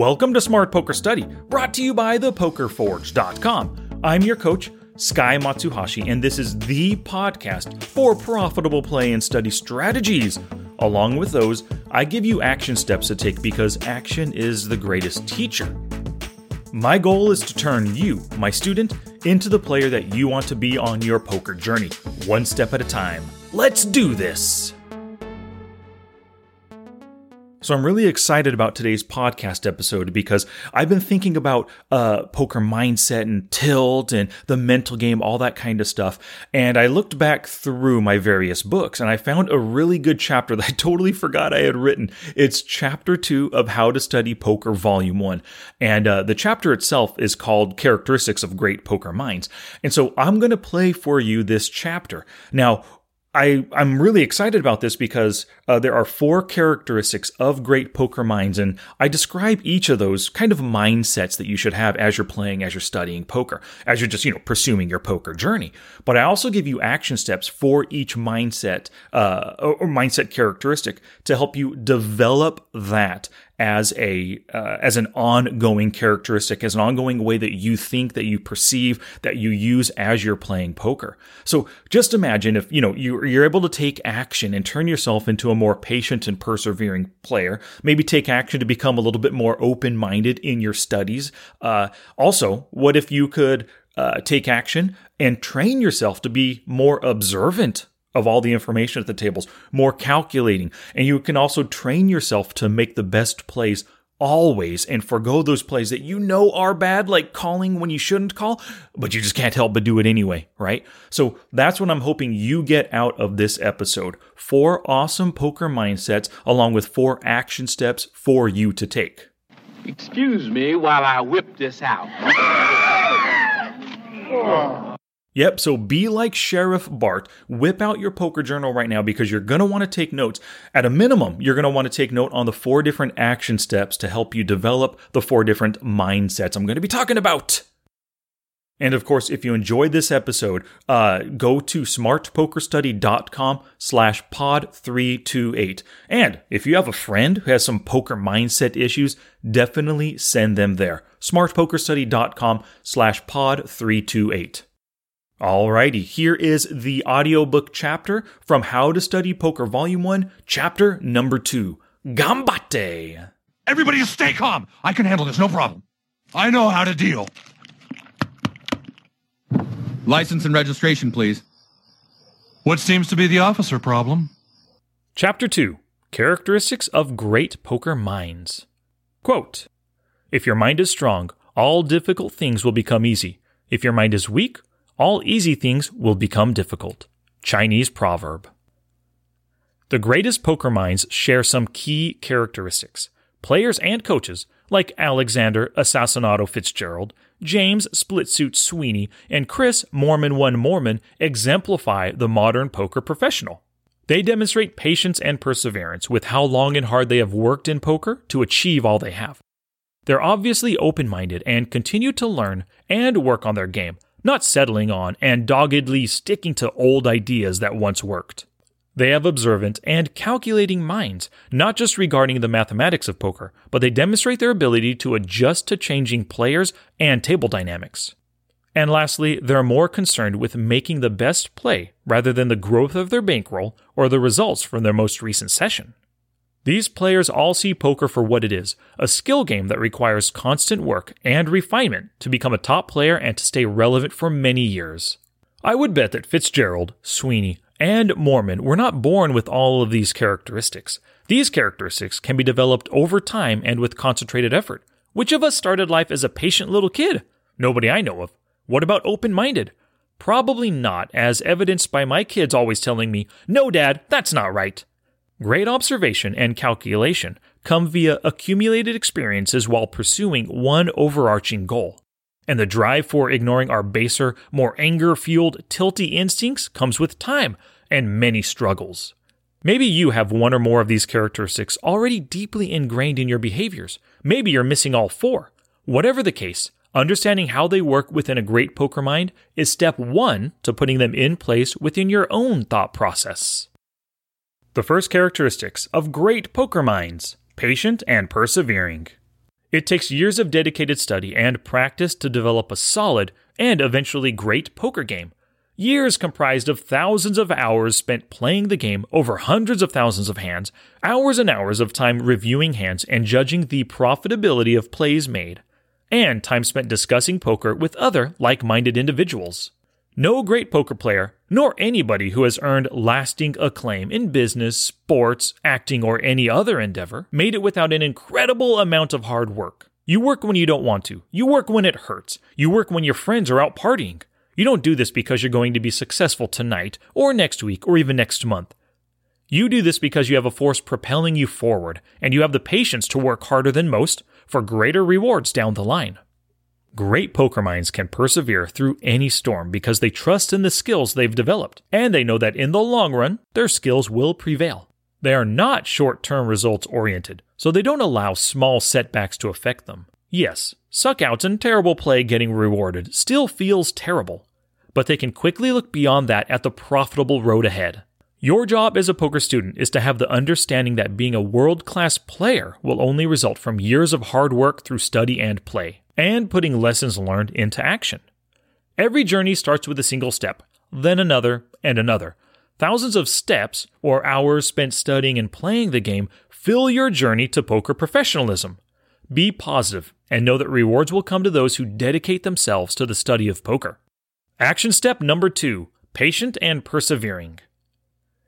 Welcome to Smart Poker Study, brought to you by thepokerforge.com. I'm your coach, Sky Matsuhashi, and this is the podcast for profitable play and study strategies. Along with those, I give you action steps to take because action is the greatest teacher. My goal is to turn you, my student, into the player that you want to be on your poker journey, one step at a time. Let's do this! So I'm really excited about today's podcast episode because I've been thinking about uh, poker mindset and tilt and the mental game, all that kind of stuff. And I looked back through my various books and I found a really good chapter that I totally forgot I had written. It's chapter two of How to Study Poker, Volume One. And uh, the chapter itself is called Characteristics of Great Poker Minds. And so I'm going to play for you this chapter. Now, I, I'm really excited about this because uh, there are four characteristics of great poker minds, and I describe each of those kind of mindsets that you should have as you're playing, as you're studying poker, as you're just, you know, pursuing your poker journey. But I also give you action steps for each mindset uh, or mindset characteristic to help you develop that as a uh, as an ongoing characteristic, as an ongoing way that you think, that you perceive, that you use as you're playing poker. So just imagine if you know you, you're able to take action and turn yourself into a more patient and persevering player. Maybe take action to become a little bit more open minded in your studies. Uh, also, what if you could uh, take action and train yourself to be more observant of all the information at the tables, more calculating. And you can also train yourself to make the best plays always and forego those plays that you know are bad, like calling when you shouldn't call, but you just can't help but do it anyway, right? So that's what I'm hoping you get out of this episode. Four awesome poker mindsets, along with four action steps for you to take. Excuse me while I whip this out. Yep, so be like Sheriff Bart. Whip out your poker journal right now because you're going to want to take notes. At a minimum, you're going to want to take note on the four different action steps to help you develop the four different mindsets I'm going to be talking about. And of course, if you enjoyed this episode, uh, go to smartpokerstudy.com slash pod 328. And if you have a friend who has some poker mindset issues, definitely send them there. smartpokerstudy.com slash pod 328. Alrighty, here is the audiobook chapter from How to Study Poker Volume 1, chapter number 2. Gambate! Everybody just stay calm. I can handle this, no problem. I know how to deal. License and registration, please. What seems to be the officer problem? Chapter 2 Characteristics of Great Poker Minds. Quote If your mind is strong, all difficult things will become easy. If your mind is weak, all easy things will become difficult. Chinese proverb. The greatest poker minds share some key characteristics. Players and coaches, like Alexander Assassinato Fitzgerald, James Splitsuit Sweeney, and Chris Moorman One Moorman, exemplify the modern poker professional. They demonstrate patience and perseverance with how long and hard they have worked in poker to achieve all they have. They're obviously open minded and continue to learn and work on their game, not settling on and doggedly sticking to old ideas that once worked. They have observant and calculating minds, not just regarding the mathematics of poker, but they demonstrate their ability to adjust to changing players and table dynamics. And lastly, they're more concerned with making the best play rather than the growth of their bankroll or the results from their most recent session. These players all see poker for what it is a skill game that requires constant work and refinement to become a top player and to stay relevant for many years. I would bet that Fitzgerald, Sweeney, and Moorman were not born with all of these characteristics. These characteristics can be developed over time and with concentrated effort. Which of us started life as a patient little kid? Nobody I know of. What about open minded? Probably not, as evidenced by my kids always telling me, No, Dad, that's not right. Great observation and calculation come via accumulated experiences while pursuing one overarching goal. And the drive for ignoring our baser, more anger fueled, tilty instincts comes with time and many struggles. Maybe you have one or more of these characteristics already deeply ingrained in your behaviors. Maybe you're missing all four. Whatever the case, understanding how they work within a great poker mind is step one to putting them in place within your own thought process. The first characteristics of great poker minds patient and persevering. It takes years of dedicated study and practice to develop a solid and eventually great poker game. Years comprised of thousands of hours spent playing the game over hundreds of thousands of hands, hours and hours of time reviewing hands and judging the profitability of plays made, and time spent discussing poker with other like minded individuals. No great poker player, nor anybody who has earned lasting acclaim in business, sports, acting, or any other endeavor, made it without an incredible amount of hard work. You work when you don't want to. You work when it hurts. You work when your friends are out partying. You don't do this because you're going to be successful tonight, or next week, or even next month. You do this because you have a force propelling you forward, and you have the patience to work harder than most for greater rewards down the line. Great poker minds can persevere through any storm because they trust in the skills they've developed, and they know that in the long run, their skills will prevail. They are not short term results oriented, so they don't allow small setbacks to affect them. Yes, suckouts and terrible play getting rewarded still feels terrible, but they can quickly look beyond that at the profitable road ahead. Your job as a poker student is to have the understanding that being a world class player will only result from years of hard work through study and play, and putting lessons learned into action. Every journey starts with a single step, then another, and another. Thousands of steps, or hours spent studying and playing the game, fill your journey to poker professionalism. Be positive and know that rewards will come to those who dedicate themselves to the study of poker. Action step number two patient and persevering.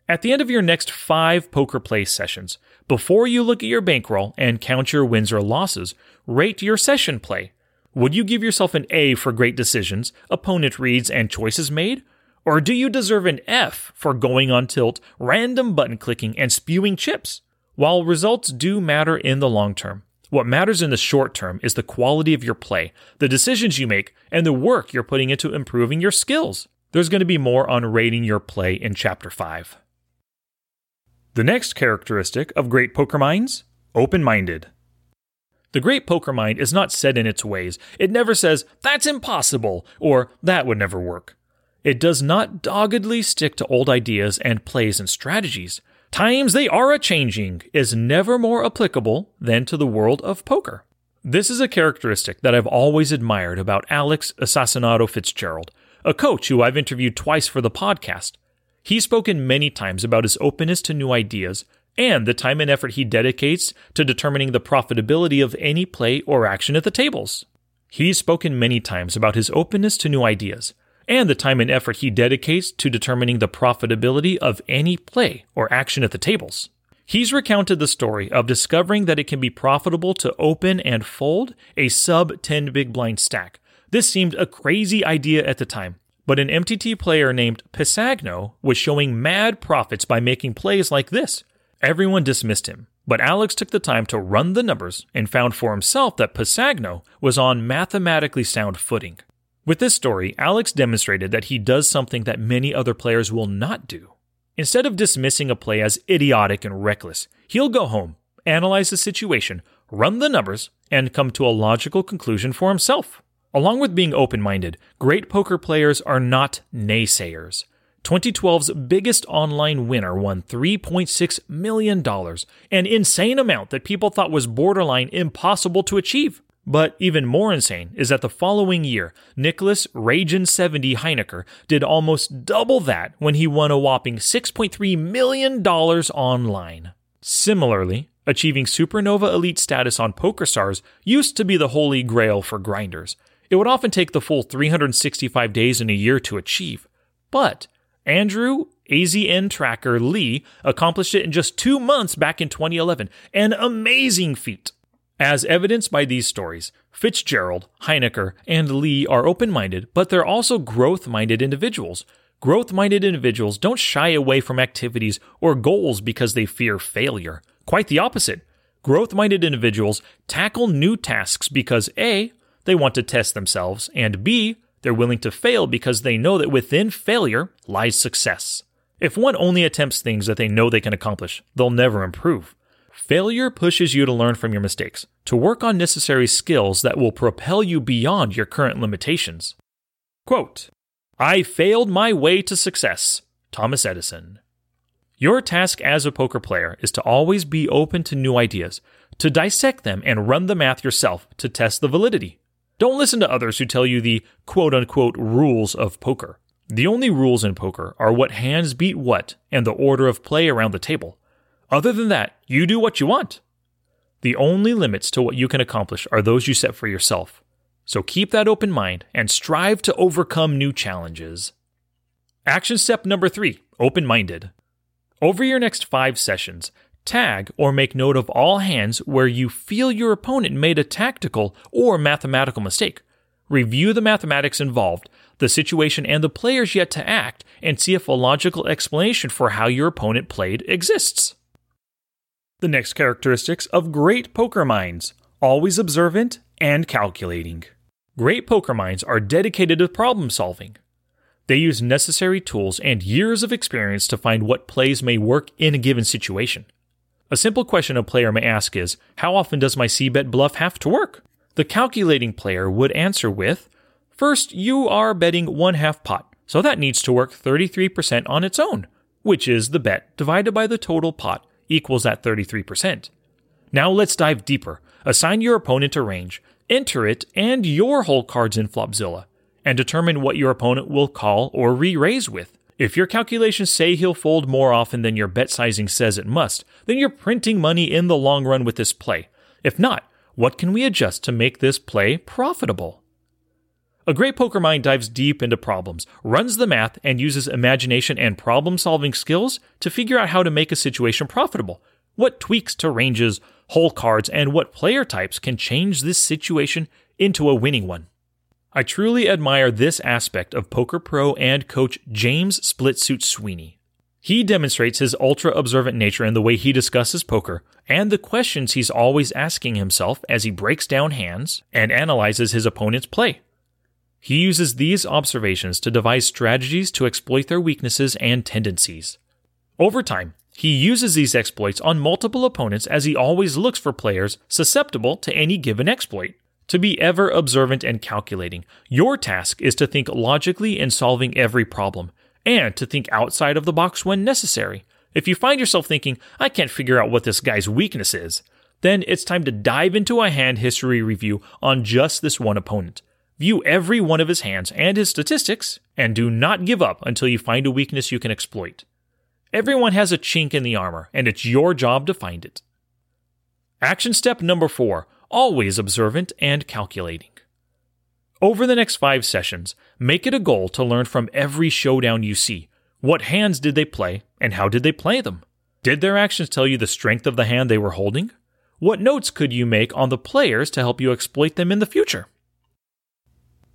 At the end of your next five poker play sessions, before you look at your bankroll and count your wins or losses, rate your session play. Would you give yourself an A for great decisions, opponent reads, and choices made? Or do you deserve an F for going on tilt, random button clicking, and spewing chips? While results do matter in the long term, what matters in the short term is the quality of your play, the decisions you make, and the work you're putting into improving your skills. There's going to be more on rating your play in Chapter 5. The next characteristic of great poker minds open minded. The great poker mind is not set in its ways. It never says, that's impossible, or that would never work. It does not doggedly stick to old ideas and plays and strategies. Times they are a changing is never more applicable than to the world of poker. This is a characteristic that I've always admired about Alex Assassinato Fitzgerald, a coach who I've interviewed twice for the podcast. He's spoken many times about his openness to new ideas and the time and effort he dedicates to determining the profitability of any play or action at the tables. He's spoken many times about his openness to new ideas and the time and effort he dedicates to determining the profitability of any play or action at the tables. He's recounted the story of discovering that it can be profitable to open and fold a sub 10 big blind stack. This seemed a crazy idea at the time, but an MTT player named Pisagno was showing mad profits by making plays like this. Everyone dismissed him, but Alex took the time to run the numbers and found for himself that Pisagno was on mathematically sound footing. With this story, Alex demonstrated that he does something that many other players will not do. Instead of dismissing a play as idiotic and reckless, he'll go home, analyze the situation, run the numbers, and come to a logical conclusion for himself. Along with being open minded, great poker players are not naysayers. 2012's biggest online winner won $3.6 million, an insane amount that people thought was borderline impossible to achieve. But even more insane is that the following year, Nicholas Ragen70 Heinecker did almost double that when he won a whopping $6.3 million online. Similarly, achieving Supernova Elite status on PokerStars used to be the holy grail for grinders. It would often take the full 365 days in a year to achieve. But Andrew AZN tracker Li accomplished it in just two months back in 2011, an amazing feat. As evidenced by these stories, Fitzgerald, Heinecker, and Li are open minded, but they're also growth minded individuals. Growth minded individuals don't shy away from activities or goals because they fear failure. Quite the opposite. Growth minded individuals tackle new tasks because A, they want to test themselves, and B, they're willing to fail because they know that within failure lies success. If one only attempts things that they know they can accomplish, they'll never improve. Failure pushes you to learn from your mistakes, to work on necessary skills that will propel you beyond your current limitations. Quote, I failed my way to success. Thomas Edison. Your task as a poker player is to always be open to new ideas, to dissect them and run the math yourself to test the validity. Don't listen to others who tell you the quote unquote rules of poker. The only rules in poker are what hands beat what and the order of play around the table. Other than that, you do what you want. The only limits to what you can accomplish are those you set for yourself. So keep that open mind and strive to overcome new challenges. Action step number three open minded. Over your next five sessions, tag or make note of all hands where you feel your opponent made a tactical or mathematical mistake. Review the mathematics involved, the situation, and the players yet to act, and see if a logical explanation for how your opponent played exists. The next characteristics of great poker minds always observant and calculating. Great poker minds are dedicated to problem solving. They use necessary tools and years of experience to find what plays may work in a given situation. A simple question a player may ask is How often does my C bet bluff have to work? The calculating player would answer with First, you are betting one half pot, so that needs to work 33% on its own, which is the bet divided by the total pot equals that 33%. Now let's dive deeper. Assign your opponent a range, enter it and your whole cards in Flopzilla, and determine what your opponent will call or re raise with. If your calculations say he'll fold more often than your bet sizing says it must, then you're printing money in the long run with this play. If not, what can we adjust to make this play profitable? A great poker mind dives deep into problems, runs the math, and uses imagination and problem solving skills to figure out how to make a situation profitable. What tweaks to ranges, hole cards, and what player types can change this situation into a winning one. I truly admire this aspect of poker pro and coach James Splitsuit Sweeney. He demonstrates his ultra observant nature in the way he discusses poker and the questions he's always asking himself as he breaks down hands and analyzes his opponent's play. He uses these observations to devise strategies to exploit their weaknesses and tendencies. Over time, he uses these exploits on multiple opponents as he always looks for players susceptible to any given exploit. To be ever observant and calculating, your task is to think logically in solving every problem, and to think outside of the box when necessary. If you find yourself thinking, I can't figure out what this guy's weakness is, then it's time to dive into a hand history review on just this one opponent. View every one of his hands and his statistics, and do not give up until you find a weakness you can exploit. Everyone has a chink in the armor, and it's your job to find it. Action step number four always observant and calculating. Over the next five sessions, make it a goal to learn from every showdown you see. What hands did they play, and how did they play them? Did their actions tell you the strength of the hand they were holding? What notes could you make on the players to help you exploit them in the future?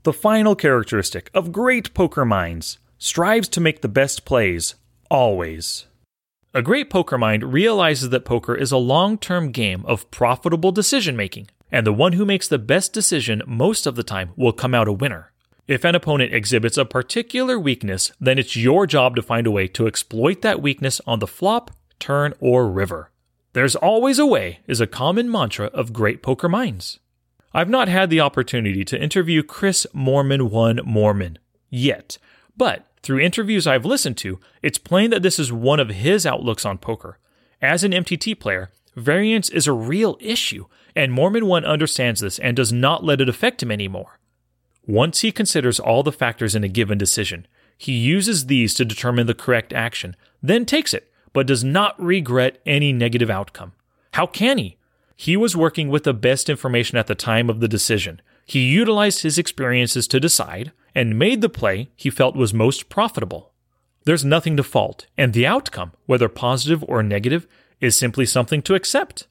The final characteristic of great poker minds strives to make the best plays, always. A great poker mind realizes that poker is a long term game of profitable decision making, and the one who makes the best decision most of the time will come out a winner. If an opponent exhibits a particular weakness, then it's your job to find a way to exploit that weakness on the flop, turn, or river. There's always a way is a common mantra of great poker minds. I've not had the opportunity to interview Chris Moorman one Moorman yet, but through interviews I've listened to, it's plain that this is one of his outlooks on poker. As an MTT player, variance is a real issue, and Moorman 1 understands this and does not let it affect him anymore. Once he considers all the factors in a given decision, he uses these to determine the correct action, then takes it, but does not regret any negative outcome. How can he? He was working with the best information at the time of the decision. He utilized his experiences to decide and made the play he felt was most profitable. There's nothing to fault, and the outcome, whether positive or negative, is simply something to accept.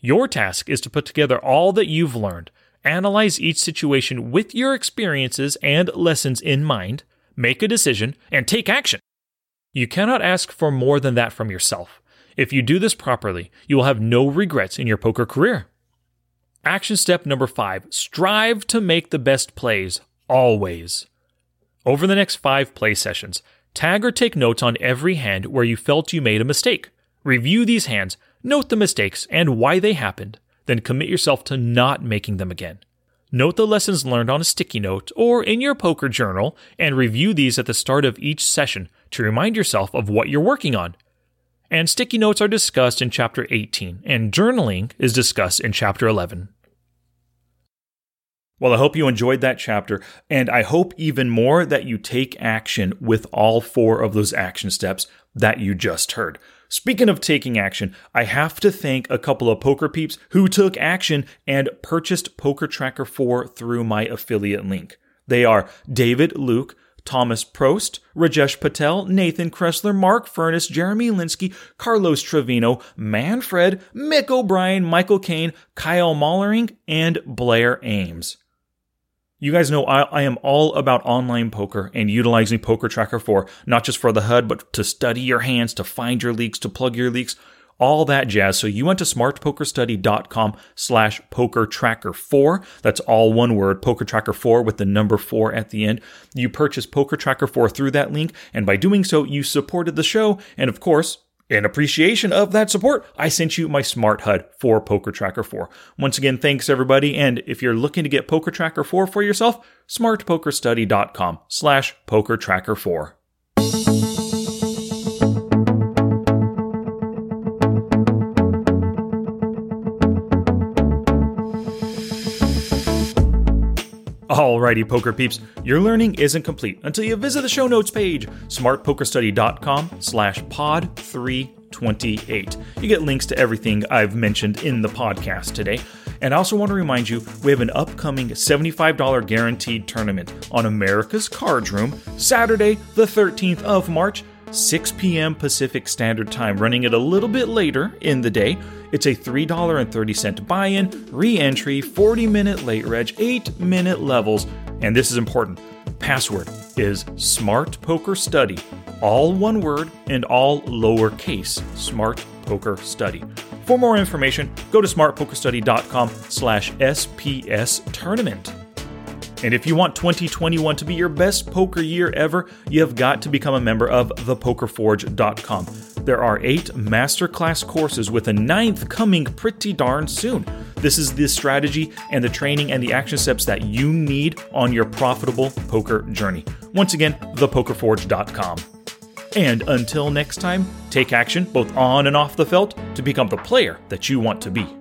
Your task is to put together all that you've learned, analyze each situation with your experiences and lessons in mind, make a decision, and take action. You cannot ask for more than that from yourself. If you do this properly, you will have no regrets in your poker career. Action step number five strive to make the best plays, always. Over the next five play sessions, tag or take notes on every hand where you felt you made a mistake. Review these hands, note the mistakes and why they happened, then commit yourself to not making them again. Note the lessons learned on a sticky note or in your poker journal and review these at the start of each session to remind yourself of what you're working on. And sticky notes are discussed in Chapter 18, and journaling is discussed in Chapter 11. Well, I hope you enjoyed that chapter, and I hope even more that you take action with all four of those action steps that you just heard. Speaking of taking action, I have to thank a couple of poker peeps who took action and purchased Poker Tracker 4 through my affiliate link. They are David Luke, Thomas Prost, Rajesh Patel, Nathan Kressler, Mark Furness, Jeremy Linsky, Carlos Trevino, Manfred, Mick O'Brien, Michael Kane, Kyle Mollering, and Blair Ames. You guys know I, I, am all about online poker and utilizing Poker Tracker 4, not just for the HUD, but to study your hands, to find your leaks, to plug your leaks, all that jazz. So you went to smartpokerstudy.com slash poker tracker 4. That's all one word, poker tracker 4 with the number 4 at the end. You purchase Poker Tracker 4 through that link, and by doing so, you supported the show. And of course, in appreciation of that support, I sent you my smart HUD for Poker Tracker 4. Once again, thanks everybody. And if you're looking to get Poker Tracker 4 for yourself, smartpokerstudy.com slash poker tracker 4. Alrighty, poker peeps, your learning isn't complete until you visit the show notes page, smartpokerstudy.com slash pod 328. You get links to everything I've mentioned in the podcast today. And I also want to remind you, we have an upcoming $75 guaranteed tournament on America's Cards Room, Saturday, the 13th of March, 6 p.m. Pacific Standard Time, running it a little bit later in the day. It's a $3.30 buy in, re entry, 40 minute late reg, 8 minute levels, and this is important. Password is Smart Poker Study, all one word and all lowercase. Smart Poker Study. For more information, go to smartpokerstudy.com slash SPS tournament. And if you want 2021 to be your best poker year ever, you have got to become a member of thepokerforge.com. There are eight masterclass courses with a ninth coming pretty darn soon. This is the strategy and the training and the action steps that you need on your profitable poker journey. Once again, thepokerforge.com. And until next time, take action both on and off the felt to become the player that you want to be.